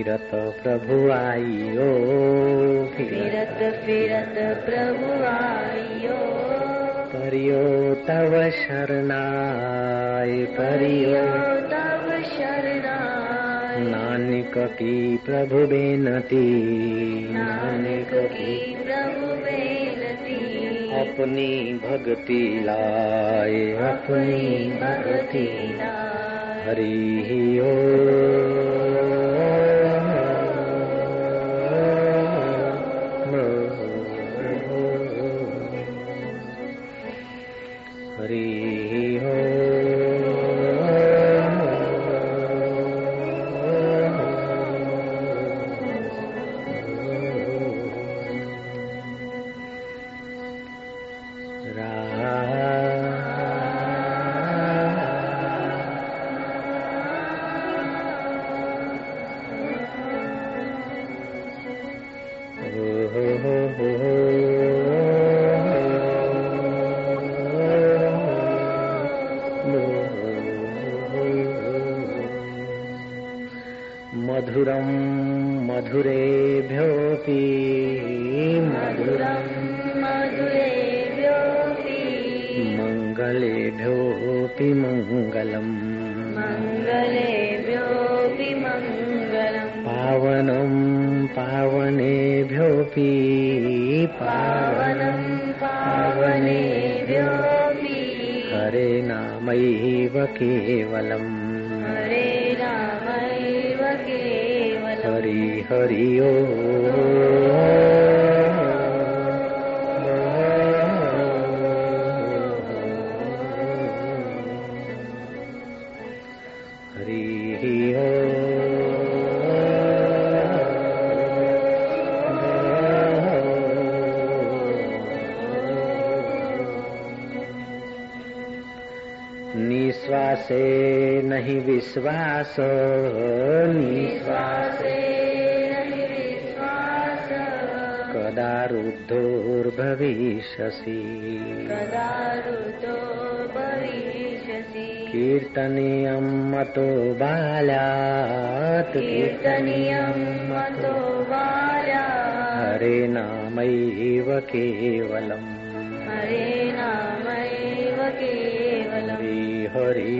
फिरत प्रभु आइयो फिरत। फिरत प्रभु आइयो। परियो तव शरणाय परियो परियो तव शरणाय। नानक की प्रभु बेनती नानक की प्रभु बेनती। अपनी भक्ति लाए अपनी भक्ति लाए। हरि ओ पावनं पावनेभ्योऽपि पावनं पावनेभ्योऽपि हरे नामैव केवलम् हरे नामैव केवलम् हरि हरि ओ विश्वास कदा रुद्धोर्भविष्यसि कीर्तनीयं मतो बाल्यात् कीर्तनीयं मतो बाल्या हरे नामैव केवलम् हरे नामैव केवलम् हरि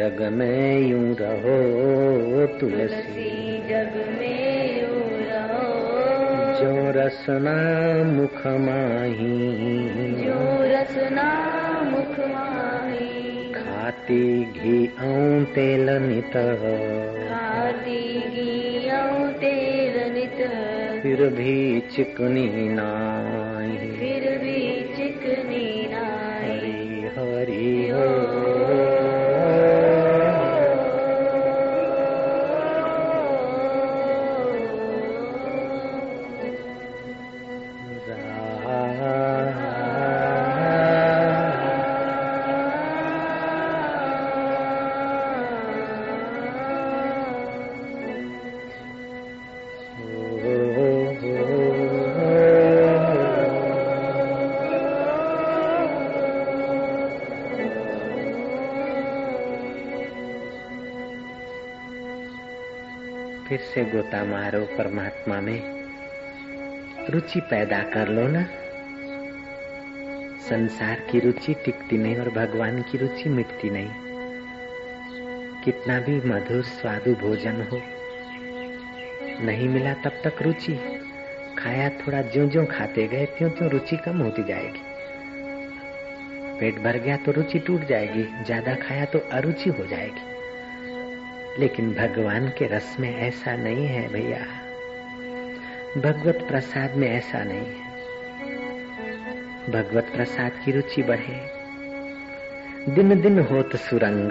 जग में यूँ रहो तुलसी। जग में यूँ रहो। जो रसना मुख माही जो रसना मुख माही। खाती घी ऐं तेल नित। खाती गियऊं तेल नित। फिर भी चिकनी नाई। गोता मारो परमात्मा में रुचि पैदा कर लो ना। संसार की रुचि टिकती नहीं और भगवान की रुचि मिटती नहीं। कितना भी मधुर स्वादु भोजन हो, नहीं मिला तब तक रुचि। खाया थोड़ा ज्यो ज्यो खाते गए त्यों त्यों रुचि कम होती जाएगी। पेट भर गया तो रुचि टूट जाएगी, ज़्यादा खाया तो अरुचि हो जाएगी। लेकिन भगवान के रस में ऐसा नहीं है भैया। भगवत प्रसाद में ऐसा नहीं है। भगवत प्रसाद की रुचि बढ़े। दिन दिन होत सुरंग।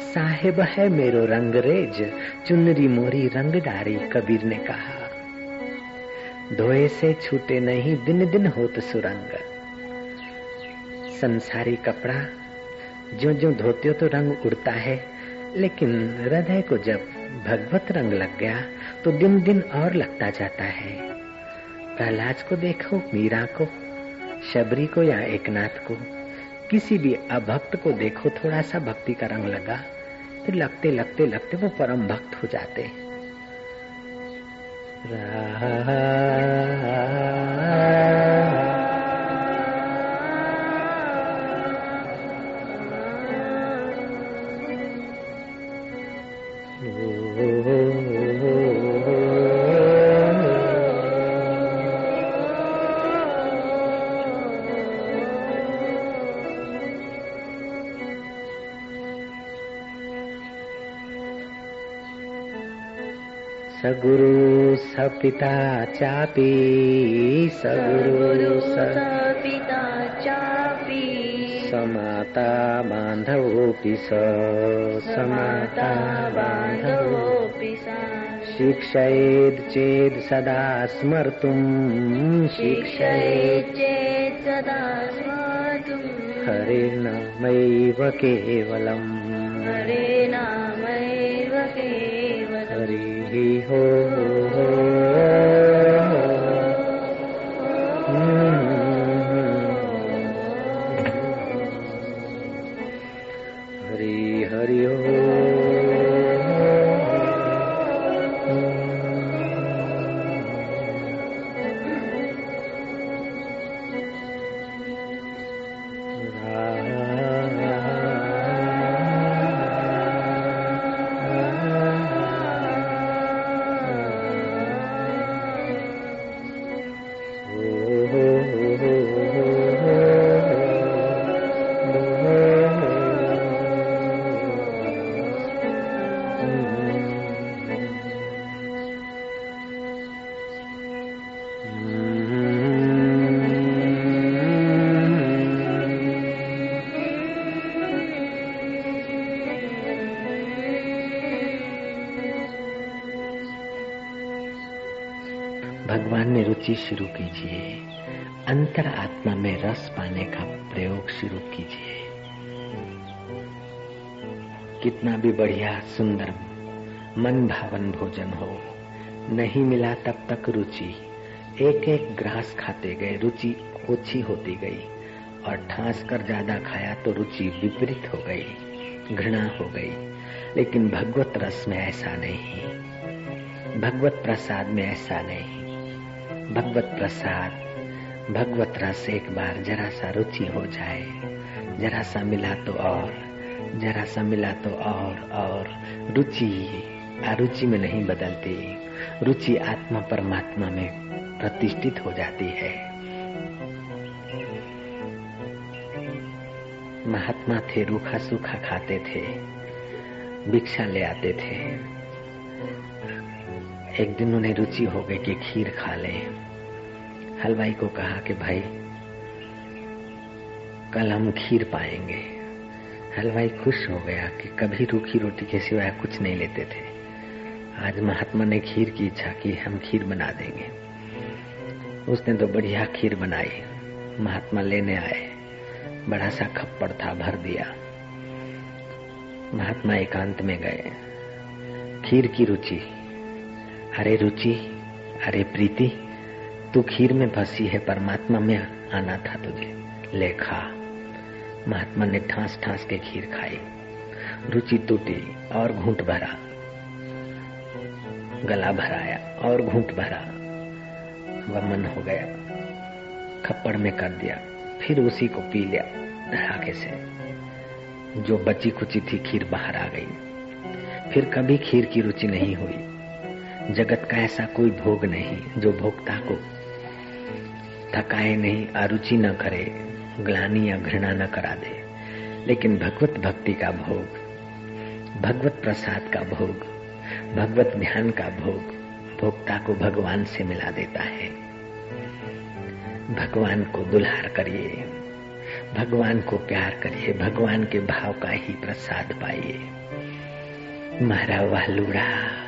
साहेब है मेरो रंगरेज चुनरी मोरी रंग डारी, कबीर ने कहा। धोए से छूटे नहीं, दिन दिन होत सुरंग। संसारी कपड़ा जो जो धोते हो तो रंग उड़ता है। लेकिन हृदय को जब भगवत रंग लग गया तो दिन दिन और लगता जाता है। प्रहलाद को देखो, मीरा को, शबरी को या एकनाथ को, किसी भी अभक्त को देखो थोड़ा सा भक्ति का रंग लगा, फिर लगते लगते लगते वो परम भक्त हो जाते। सगुरु सपिता चापी सगुरु पिता चापि समाता बान्धवोऽपि स समाता बान्धवोऽपि सा शिक्षयेद् चेत् सदा स्मर्तुम् शिक्षयेत् चेत् सदा स्मर्तुम् हरिर्नमैव केवलम् हरे नामैव केवलम्। हरिः हो रुचि शुरू कीजिए। अंतर आत्मा में रस पाने का प्रयोग शुरू कीजिए। कितना भी बढ़िया, सुंदर मन भावन भोजन हो, नहीं मिला तब तक रुचि। एक एक ग्रास खाते गए, रुचि ओछी होती गई, और ठास कर ज़्यादा खाया तो रुचि विपरीत हो गई, घृणा हो गई। लेकिन भगवत रस में ऐसा नहीं। भगवत प्रसाद में ऐसा नहीं। भगवत प्रसाद। भगवत रस एक बार जरा सा रुचि हो जाए। जरा सा मिला तो और, जरा सा मिला तो और और रुचि अरुचि में नहीं बदलती। रुचि आत्मा परमात्मा में प्रतिष्ठित हो जाती है। महात्मा थे, रूखा सूखा खाते थे, भिक्षा ले आते थे। एक दिन उन्हें रुचि हो गई कि खीर खा ले। हलवाई को कहा कि भाई, कल हम खीर पाएँगे। हलवाई खुश हो गया कि कभी रूखी रोटी के सिवाय कुछ नहीं लेते थे। आज महात्मा ने खीर की इच्छा की, हम खीर बना देंगे। उसने तो बढ़िया खीर बनाई। महात्मा लेने आए। बड़ा सा खप्पड़ था, भर दिया। महात्मा एकांत में गए। खीर की रुचि। अरे रुचि, अरे प्रीति, तू खीर में फंसी है, परमात्मा में आना था तुझे। ले खा। महात्मा ने ठास ठास के खीर खाई। रुचि टूटी और घूंट भरा। गला भराया और घूंट भरा। वमन हो गया। खप्पड़ में कर दिया। फिर उसी को पी लिया धड़ाके से। जो बची कुची थी खीर बाहर आ गई। फिर कभी खीर की रुचि नहीं हुई। जगत का ऐसा कोई भोग नहीं जो भोक्ता को थकाए नहीं, अरुचि न करे, ग्लानी या घृणा न करा दे। लेकिन भगवत भक्ति का भोग, भगवत प्रसाद का भोग, भगवत ध्यान का भोग भोक्ता को भगवान से मिला देता है। भगवान को दुल्हार करिए, भगवान को प्यार करिए, भगवान के भाव का ही प्रसाद पाइए। मारा वालूड़ा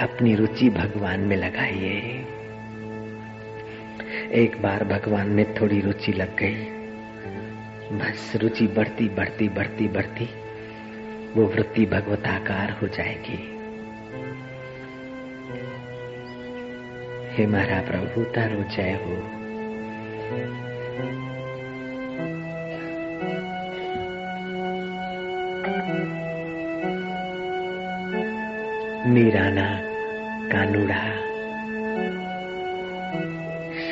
अपनी रुचि भगवान में लगाइए। एक बार भगवान में थोड़ी रुचि लग गई। बस रुचि बढ़ती बढ़ती बढ़ती बढ़ती, वो वृत्ति भगवताकार हो जाएगी। हे मारा प्रभु, तारो जय हो। मीराना कानूड़ा।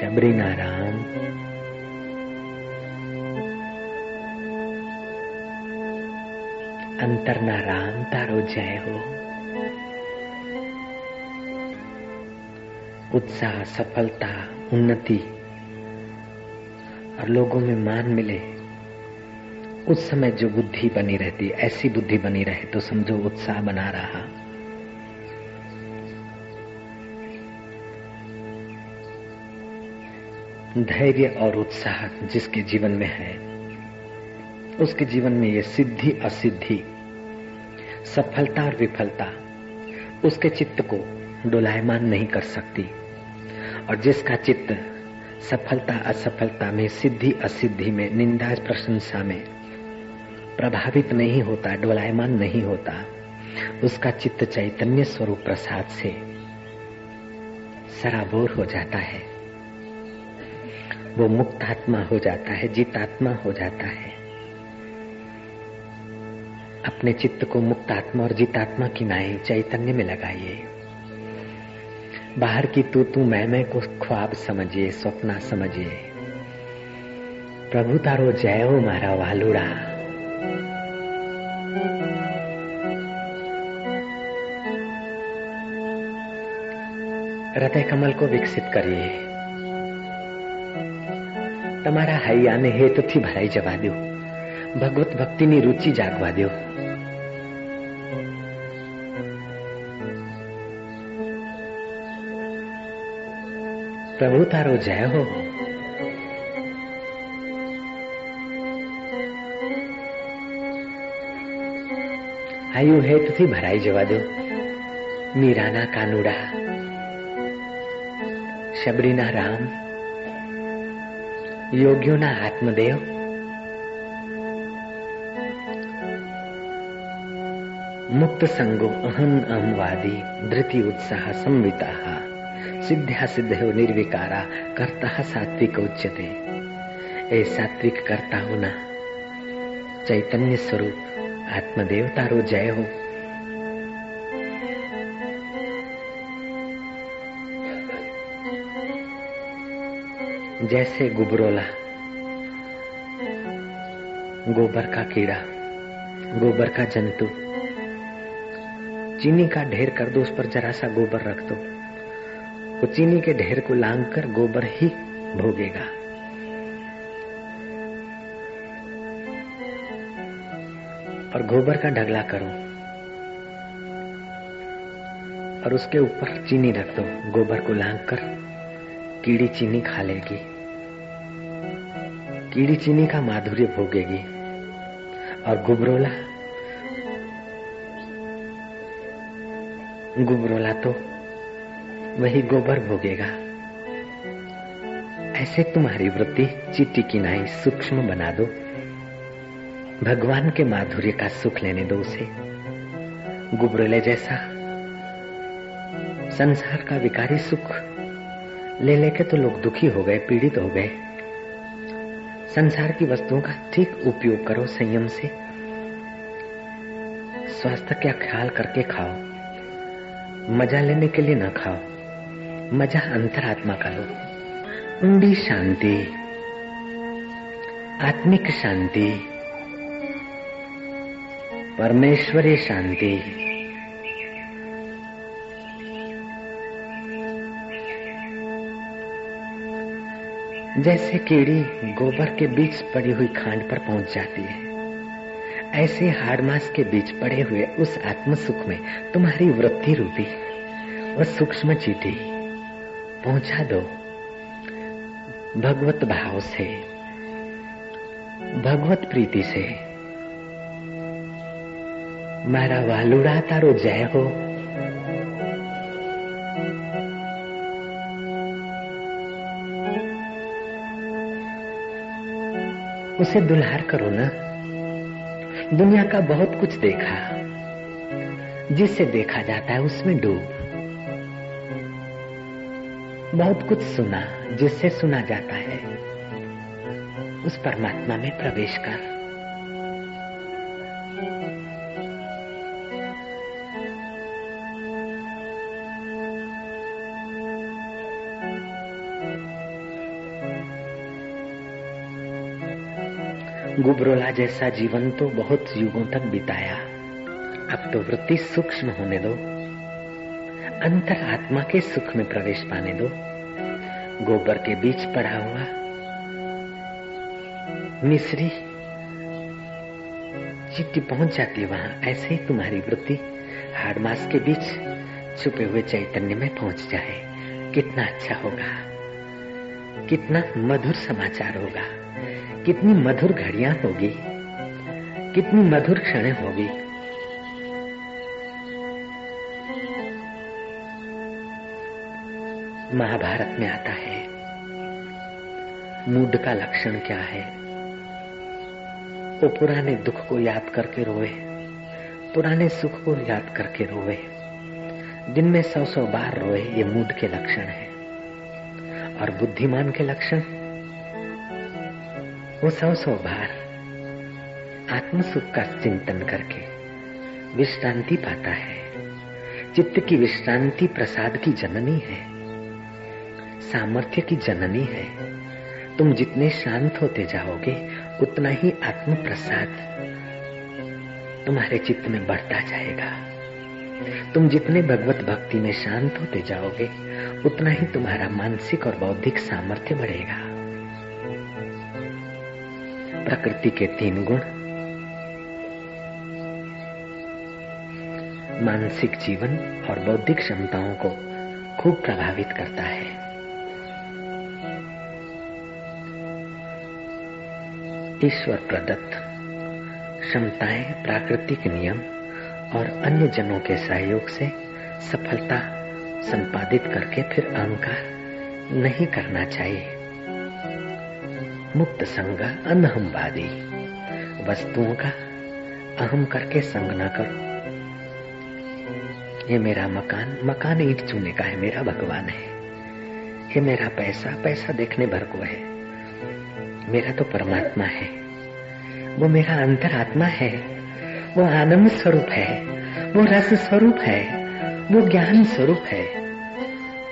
शबरी नारायण। अंतर नारायण तारो जय हो। उत्साह, सफलता, उन्नति और लोगों में मान मिले। उस समय जो बुद्धि बनी रहती, ऐसी बुद्धि बनी रहे तो समझो उत्साह बना रहा। धैर्य और उत्साह जिसके जीवन में है, उसके जीवन में ये सिद्धि असिद्धि, सफलता और विफलता, उसके चित्त को डोलायमान नहीं कर सकती। और जिसका चित्त सफलता असफलता में, सिद्धि असिद्धि में, निंदा प्रशंसा में प्रभावित नहीं होता, डोलायमान नहीं होता, उसका चित्त चैतन्य स्वरूप प्रसाद से सराबोर हो जाता है। वो मुक्त आत्मा हो जाता है, जीतात्मा हो जाता है। अपने चित्त को मुक्त आत्मा और जीतात्मा की नाई चैतन्य में लगाइए। बाहर की तू तू मैं मैं को ख्वाब समझिए, स्वप्ना समझिए। प्रभु तारो जय हो मारा वालुड़ा हृदय कमल को विकसित करिए। તમારા હૈયાને હેતથી ભરાઈ જવા દો. ભગવત ભક્તિની રુચિ જાગવા દો. પ્રભુ તારો જય હો. આયુ હેતથી ભરાઈ જવા દો. મીરાના કાનુડા. શબરીના રામ. યોગ્યોના આત્મદેવ મુક્ત સંગો અહમ અહમવાદી ધૃતિ ઉત્સાહ સંવિતા સિદ્ધ્યા સિદ્ધયો નિર્વિકારા કરતા સાત્વિક ઉચ્યતે એ સાત્વિક કરતાઓના ચૈતન્ય સ્વરૂપ આત્મદેવ તારો જય હો जैसे गुबरोला। गोबर का कीड़ा, गोबर का जंतु। चीनी का ढेर कर दो, उस पर जरा सा गोबर रख दो। वो चीनी के ढेर को लांग कर गोबर ही भोगेगा। और गोबर का ढगला करो। और उसके ऊपर चीनी रख दो। गोबर को लांग कर कीड़ी चीनी खा लेगी। कीड़ी चीनी का माधुर्य भोगेगी। और गुबरोला? गुबरोला तो वही गोबर भोगेगा। ऐसे तुम्हारी वृत्ति चिट्टी की नाई सूक्ष्म बना दो। भगवान के माधुर्य का सुख लेने दो उसे। गुबरोले जैसा संसार का विकारी सुख ले लेके तो लोग दुखी हो गए, पीड़ित हो गए। संसार की वस्तुओं का ठीक उपयोग करो संयम से। स्वास्थ्य का ख्याल करके खाओ। मज़ा लेने के लिए ना खाओ। मज़ा अंतरात्मा का लो। ऊंडी शांति। आत्मिक शांति। परमेश्वरी शांति। जैसे कीड़ी गोबर के बीच पड़ी हुई खांड पर पहुँच जाती है। ऐसे हाड़ मास के बीच पड़े हुए उस आत्म सुख में तुम्हारी वृत्ति रूपी वह सूक्ष्म चीटी। पहुँचा दो। भगवत भाव से, भगवत प्रीति से। मारा वालुड़ा तारो जय हो। उसे दुल्हार करो ना। दुनिया का बहुत कुछ देखा। जिसे देखा जाता है उसमें डूब। बहुत कुछ सुना, जिससे सुना जाता है। उस परमात्मा में प्रवेश कर। गुबरोला जैसा जीवन तो बहुत युगों तक बिताया। अब तो वृत्ति सूक्ष्म होने दो। अंतर आत्मा के सुख में प्रवेश पाने दो। गोबर के बीच पड़ा हुआ। मिश्री। चिट्टी पहुँच जाती है वहाँ। ऐसे ही तुम्हारी वृत्ति हाड़ मास के बीच छुपे हुए चैतन्य में पहुँच जाए। कितना अच्छा होगा। कितना मधुर समाचार होगा। कितनी मधुर घड़ियाँ होगी, कितनी मधुर क्षण होगी। महाभारत में आता है, मूड का लक्षण क्या है? वो पुराने दुख को याद करके रोए, पुराने सुख को याद करके रोए। दिन में सौ सौ बार रोए, ये मूड के लक्षण है। और बुद्धिमान के लक्षण? वो सौ सौ बार आत्म सुख का चिंतन करके विश्रांति पाता है। चित्त की विश्रांति प्रसाद की जननी है। सामर्थ्य की जननी है। तुम जितने शांत होते जाओगे, उतना ही आत्म प्रसाद तुम्हारे चित्त में बढ़ता जाएगा। तुम जितने भगवत भक्ति में शांत होते जाओगे, उतना ही तुम्हारा मानसिक और बौद्धिक सामर्थ्य बढ़ेगा। प्रकृति के तीन गुण। मानसिक जीवन और बौद्धिक क्षमताओं को खूब प्रभावित करता है। ईश्वर प्रदत्त क्षमताएँ, प्राकृतिक नियम और अन्य जनों के सहयोग से सफलता संपादित करके फिर अहंकार नहीं करना चाहिए। मुक्त संग अनहमवादी वस्तुओं का अहम करके संग न करो। ये मेरा मकान मकान ईट चूने का है, मेरा भगवान है। ये मेरा पैसा पैसा देखने भर को है। मेरा तो परमात्मा है। वो मेरा अंतरात्मा है। वो आनंद स्वरूप है। वो रस स्वरूप है। वो ज्ञान स्वरूप है।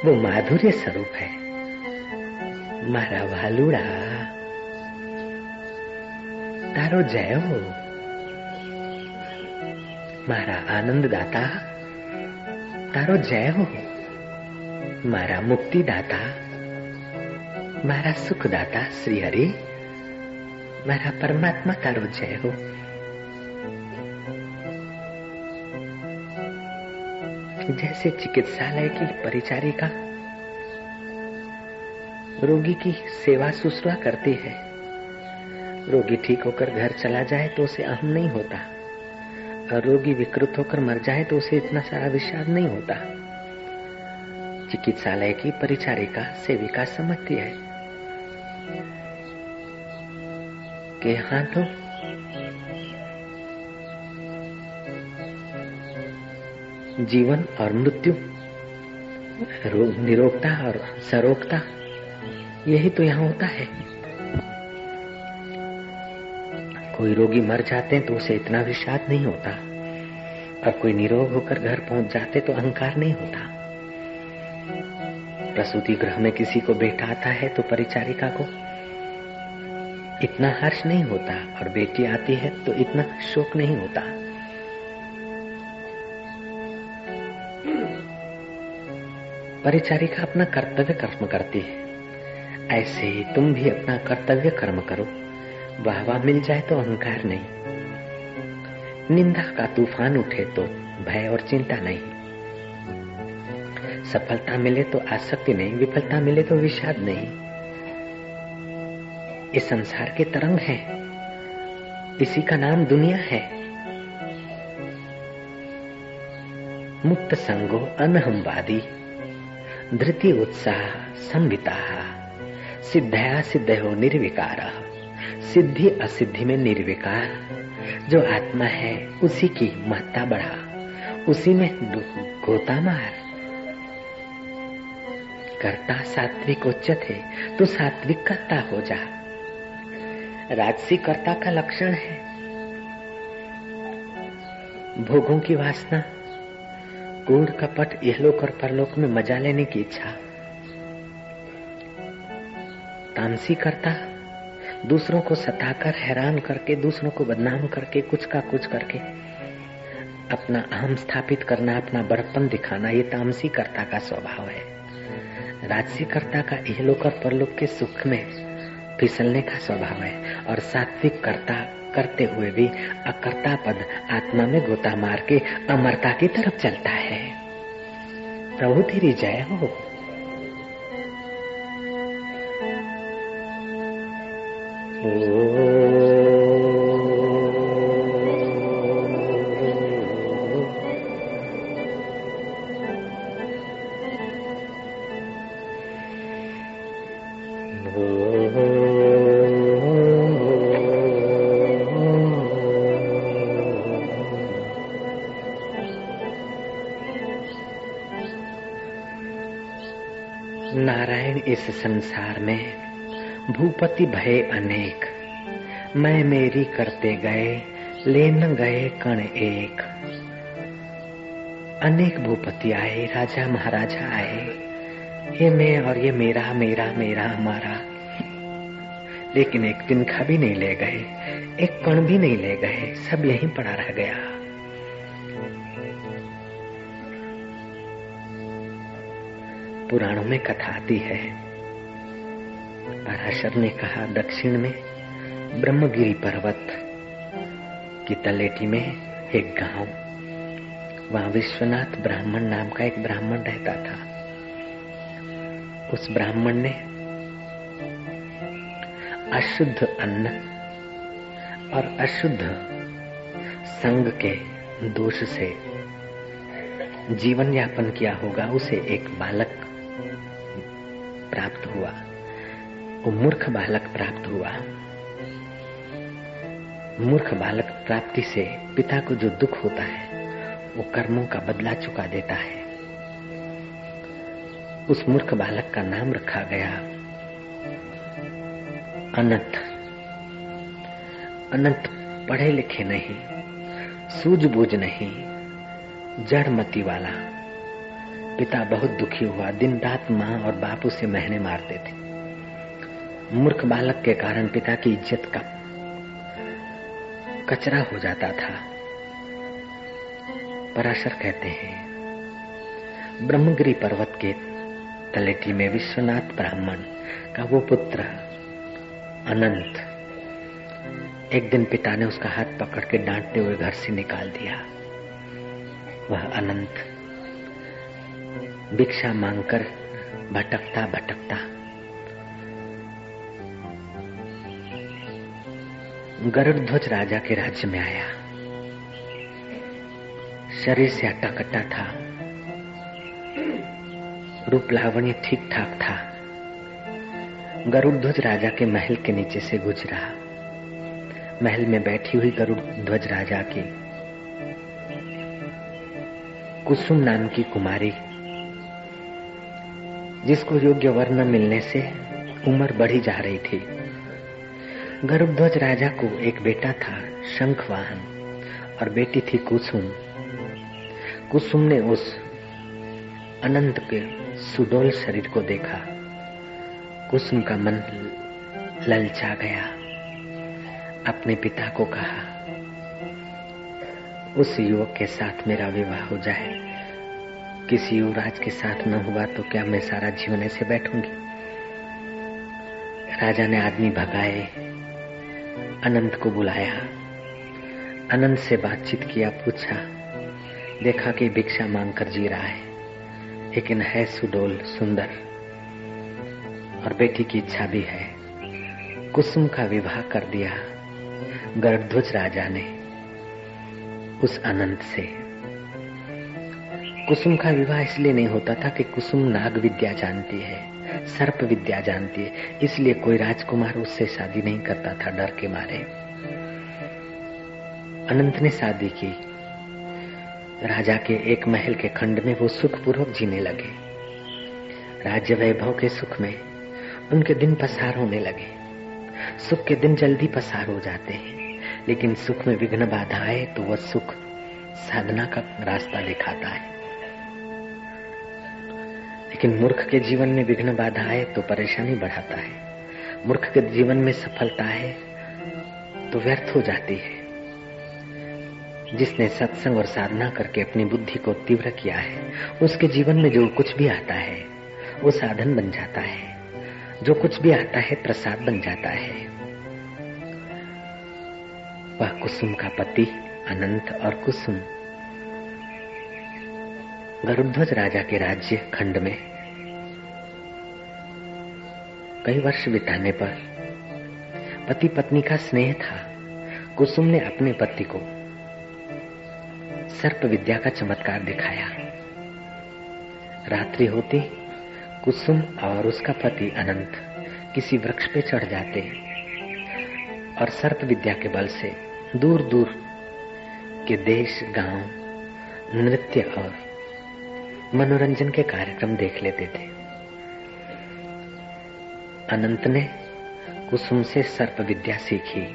वो माधुर्य स्वरूप है। मारा वालुड़ा। तारो जय हो मारा आनंद दाता तारो जय हो मारा मुक्ति दाता મારા સુખદાતા શ્રી હરિ મારા परमात्मा तारो जय हो जैसे चिकित्सालय की परिचारिका रोगी की सेवा सुश्रा करती है रोगी ठीक होकर घर चला जाए तो उसे अहम नहीं होता। और रोगी विकृत होकर मर जाए तो उसे इतना सारा विषाद नहीं होता। चिकित्सालय की परिचारिका सेविका समझती है। कि हाँ तो? जीवन और मृत्यु निरोगता और सरोगता, यही तो यहाँ होता है। कोई रोगी मर जाते हैं तो उसे इतना विषाद नहीं होता। और कोई निरोग होकर घर पहुँच जाते तो अहंकार नहीं होता। प्रसूति ग्रह में किसी को बेटा आता है तो परिचारिका को इतना हर्ष नहीं होता, और बेटी आती है तो इतना शोक नहीं होता। परिचारिका अपना कर्तव्य कर्म करती है। ऐसे ही तुम भी अपना कर्तव्य कर्म करो। वाह वाह मिल जाए तो अहंकार नहीं। निंदा का तूफ़ान उठे तो भय और चिंता नहीं। सफलता मिले तो आसक्ति नहीं, विफलता मिले तो विषाद नहीं। ये संसार के तरंग है। इसी का नाम दुनिया है। मुक्त संगो अनहमवादी धृति उत्साह संविता, सिद्धया सिद्ध हो निर्विकार। सिद्धि असिद्धि में निर्विकार। जो आत्मा है, उसी की महत्ता बढ़ा। उसी में गोता मार। करता सात्विक उच्च थे तो सात्विक करता हो जा। राजसी कर्ता का लक्षण है। भोगों की वासना। कूड़ कपट, यहलोक और परलोक में मज़ा लेने की इच्छा। तामसी करता। दूसरों को सताकर, हैरान करके, दूसरों को बदनाम करके, कुछ का कुछ करके। अपना अहम स्थापित करना, अपना बड़पन दिखाना, ये तामसी कर्ता का स्वभाव है। राजसी कर्ता का इहलोक और परलोक के सुख में फिसलने का स्वभाव है और सात्विक कर्ता करते हुए भी अकर्ता पद आत्मा में गोता मार के अमरता की तरफ़ चलता है। प्रभु तेरी जय हो। नारायण इस संसार में भूपति भय अनेक। मैं मेरी करते गए, लेन गए कण एक। अनेक भूपति आए, राजा महाराजा आए। ये मैं और ये मेरा मेरा मेरा, हमारा। लेकिन एक का भी नहीं ले गए, एक कण भी नहीं ले गए, सब यहीं पड़ा रह गया। पुराणों में कथा आती है पराशर ने कहा, दक्षिण में ब्रह्मगिरी पर्वत की तलेटी में एक गाँव। वहाँ विश्वनाथ ब्राह्मण नाम का एक ब्राह्मण रहता था। उस ब्राह्मण ने अशुद्ध अन्न और अशुद्ध संग के दोष से जीवन यापन किया होगा। उसे एक बालक वो मूर्ख बालक प्राप्त हुआ। मूर्ख बालक प्राप्ति से पिता को जो दुख होता है, वो कर्मों का बदला चुका देता है। उस मूर्ख बालक का नाम रखा गया अनंत। अनंत पढ़े लिखे नहीं सूझबूझ नहीं जड़मती वाला। पिता बहुत दुखी हुआ, दिन रात माँ और बापू से महीने मारते थे। मूर्ख बालक के कारण पिता की इज़्ज़त का कचरा हो जाता था। पराशर कहते हैं, ब्रह्मगिरी पर्वत के तलेटी में विश्वनाथ ब्राह्मण का वो पुत्र अनंत एक दिन पिता ने उसका हाथ पकड़ के डांटते हुए घर से निकाल दिया। वह अनंत भिक्षा मांगकर भटकता भटकता गरुड़ ध्वज राजा के राज्य में आया। शरीर से अट्टा कट्टा था। रूप लावण्य ठीक ठाक था। गरुड़ ध्वज राजा के महल के नीचे से गुजरा महल में बैठी हुई गरुड़ ध्वज राजा की कुसुम नाम की कुमारी, जिसको योग्य वर्ण मिलने से उम्र बढ़ी जा रही थी। गर्भध्वज राजा को एक बेटा था, शंखवाहन, और बेटी थी कुसुम। कुसुम ने उस अनंत के सुडोल शरीर को देखा। कुसुम का मन ललचा गया। अपने पिता को कहा, उस युवक के साथ मेरा विवाह हो जाए। किसी युवराज के साथ न हुआ तो क्या मैं सारा जीवन ऐसे बैठूँगी? राजा ने आदमी भगाए। अनंत को बुलाया। अनंत से बातचीत किया, पूछा, देखा कि भिक्षा मांग कर जी रहा है, लेकिन है सुडोल सुंदर, और बेटी की इच्छा भी है। कुसुम का विवाह कर दिया गर्भध्वज राजा ने, उस अनंत से। कुसुम का विवाह इसलिए नहीं होता था कि कुसुम नाग विद्या जानती है। सर्प विद्या जानती है, इसलिए कोई राजकुमार उससे शादी नहीं करता था, डर के मारे। अनंत ने शादी की। राजा के एक महल के खंड में वो सुखपूर्वक जीने लगे। राज्य वैभव के सुख में उनके दिन पसार होने लगे। सुख के दिन जल्दी पसार हो जाते हैं, लेकिन सुख में विघ्न बाधा आए तो वह सुख साधना का रास्ता दिखाता है। लेकिन मूर्ख के जीवन में विघ्न बाधा आए तो परेशानी बढ़ाता है। मूर्ख के जीवन में सफलता है तो व्यर्थ हो जाती है। जिसने सत्संग और साधना करके अपनी बुद्धि को तीव्र किया है, उसके जीवन में जो कुछ भी आता है, वो साधन बन जाता है। जो कुछ भी आता है, प्रसाद बन जाता है। वह कुसुम का पति, अनंत और कुसुम। गरुध्वज राजा के राज्य खंड में कई वर्ष बिताने पर पति पत्नी का स्नेह था। कुसुम ने अपने पति को सर्प विद्या का चमत्कार दिखाया। रात्रि होती कुसुम और उसका पति अनंत किसी वृक्ष पे चढ़ जाते और सर्प विद्या के बल से दूर दूर के देश, गाँव, नृत्य और मनोरंजन के कार्यक्रम देख लेते थे। अनंत ने कुसुम से सर्प विद्या सीखी।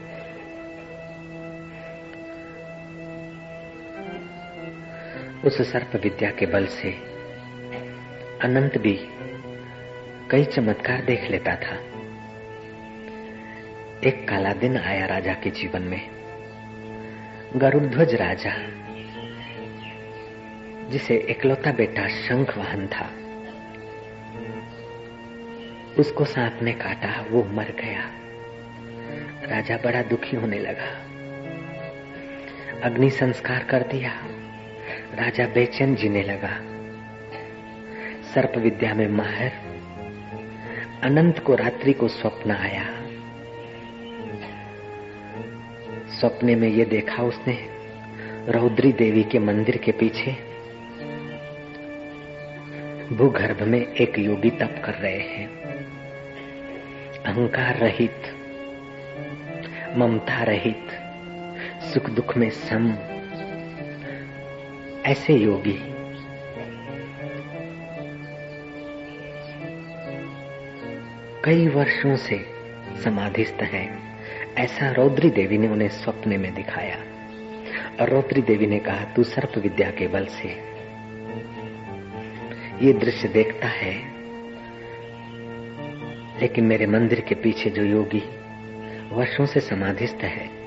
उस सर्प विद्या के बल से अनंत भी कई चमत्कार देख लेता था। एक काला दिन आया राजा के जीवन में। गरुध्वज राजा जिसे इकलौता बेटा शंख वाहन था। उसको सांप ने काटा, वो मर गया। राजा बड़ा दुखी होने लगा। अग्नि संस्कार कर दिया। राजा बेचैन जीने लगा। सर्प विद्या में माहिर, अनंत को रात्रि को स्वप्न आया। सपने में ये देखा उसने, रौद्री देवी के मंदिर के पीछे। भूगर्भ में एक योगी तप कर रहे हैं। अहंकार रहित, ममता रहित, सुख दुख में सम, ऐसे योगी। कई वर्षों से समाधिस्थ हैं। ऐसा रौद्री देवी ने उन्हें स्वप्न में दिखाया। और रौद्री देवी ने कहा, तू सर्प विद्या के बल से ये दृश्य देखता है, लेकिन मेरे मंदिर के पीछे जो योगी वर्षों से समाधिस्थ है